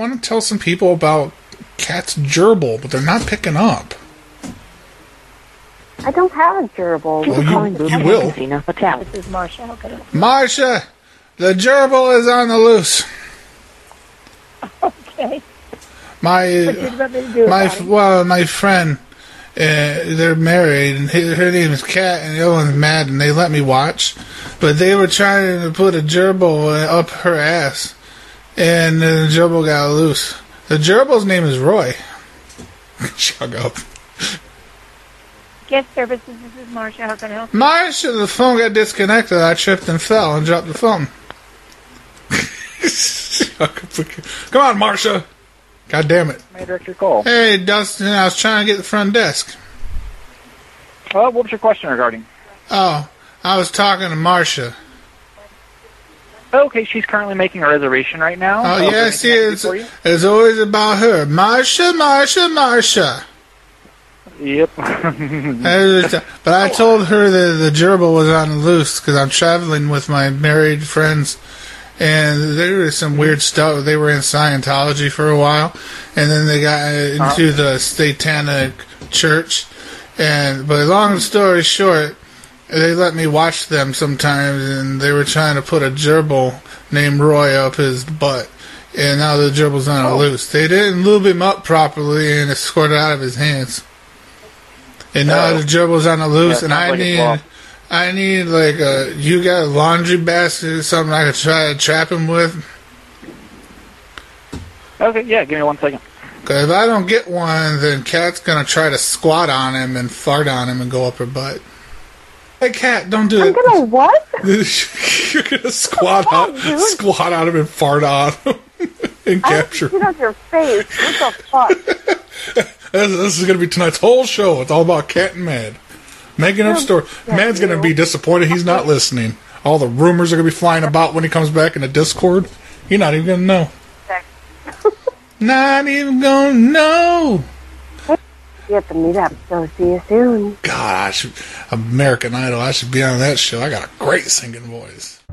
want to tell some people about Cat's gerbil, but they're not picking up. I don't have a gerbil. Well, you, you will. Casino Hotel. This is Marsha. How can I- Marsha, the gerbil is on the loose. Okay. My What do you want me to do my well, my friend, uh, they're married, and her, her name is Kat, and the other one's Mad, and they let me watch, but they were trying to put a gerbil up her ass, and the gerbil got loose. The gerbil's name is Roy. Shut up. Guest services. This is Marsha. How can I help? Marsha, the phone got disconnected. I tripped and fell and dropped the phone. Come on, Marsha. God damn it. May I direct your call? Hey, Dustin, I was trying to get the front desk. Uh, what was your question regarding? Oh, I was talking to Marsha. Okay, she's currently making a reservation right now. Oh, Uh, yes, anything I can do it's, for you? it's always about her. Marsha, Marsha, Marsha. Yep. But I told her that the gerbil was on the loose because I'm traveling with my married friends, and there was some weird stuff. They were in Scientology for a while, and then they got uh, into the Satanic Church. And but long story short, they let me watch them sometimes, and they were trying to put a gerbil named Roy up his butt. And now the gerbil's on a oh. loose. They didn't lube him up properly, and it squirted out of his hands. And now Oh. the gerbil's on the loose, Yeah, and I like need. I need like a you got a laundry basket or something I could try to trap him with. okay, yeah, give me one second. Cause if I don't get one, then Cat's gonna try to squat on him and fart on him and go up her butt. Hey, Cat, don't do I'm it. gonna what? You're gonna squat on, squat on him and fart on him and capture. Get out your face. What the fuck? This, this is gonna be tonight's whole show. It's all about Cat and Mad. Making up story. Mad's gonna be disappointed he's not listening. All the rumors are gonna be flying about when he comes back in the Discord. You're not even gonna know. Not even gonna know. You have to meet up. So see you soon. God, I should, American Idol. I should be on that show. I got a great singing voice.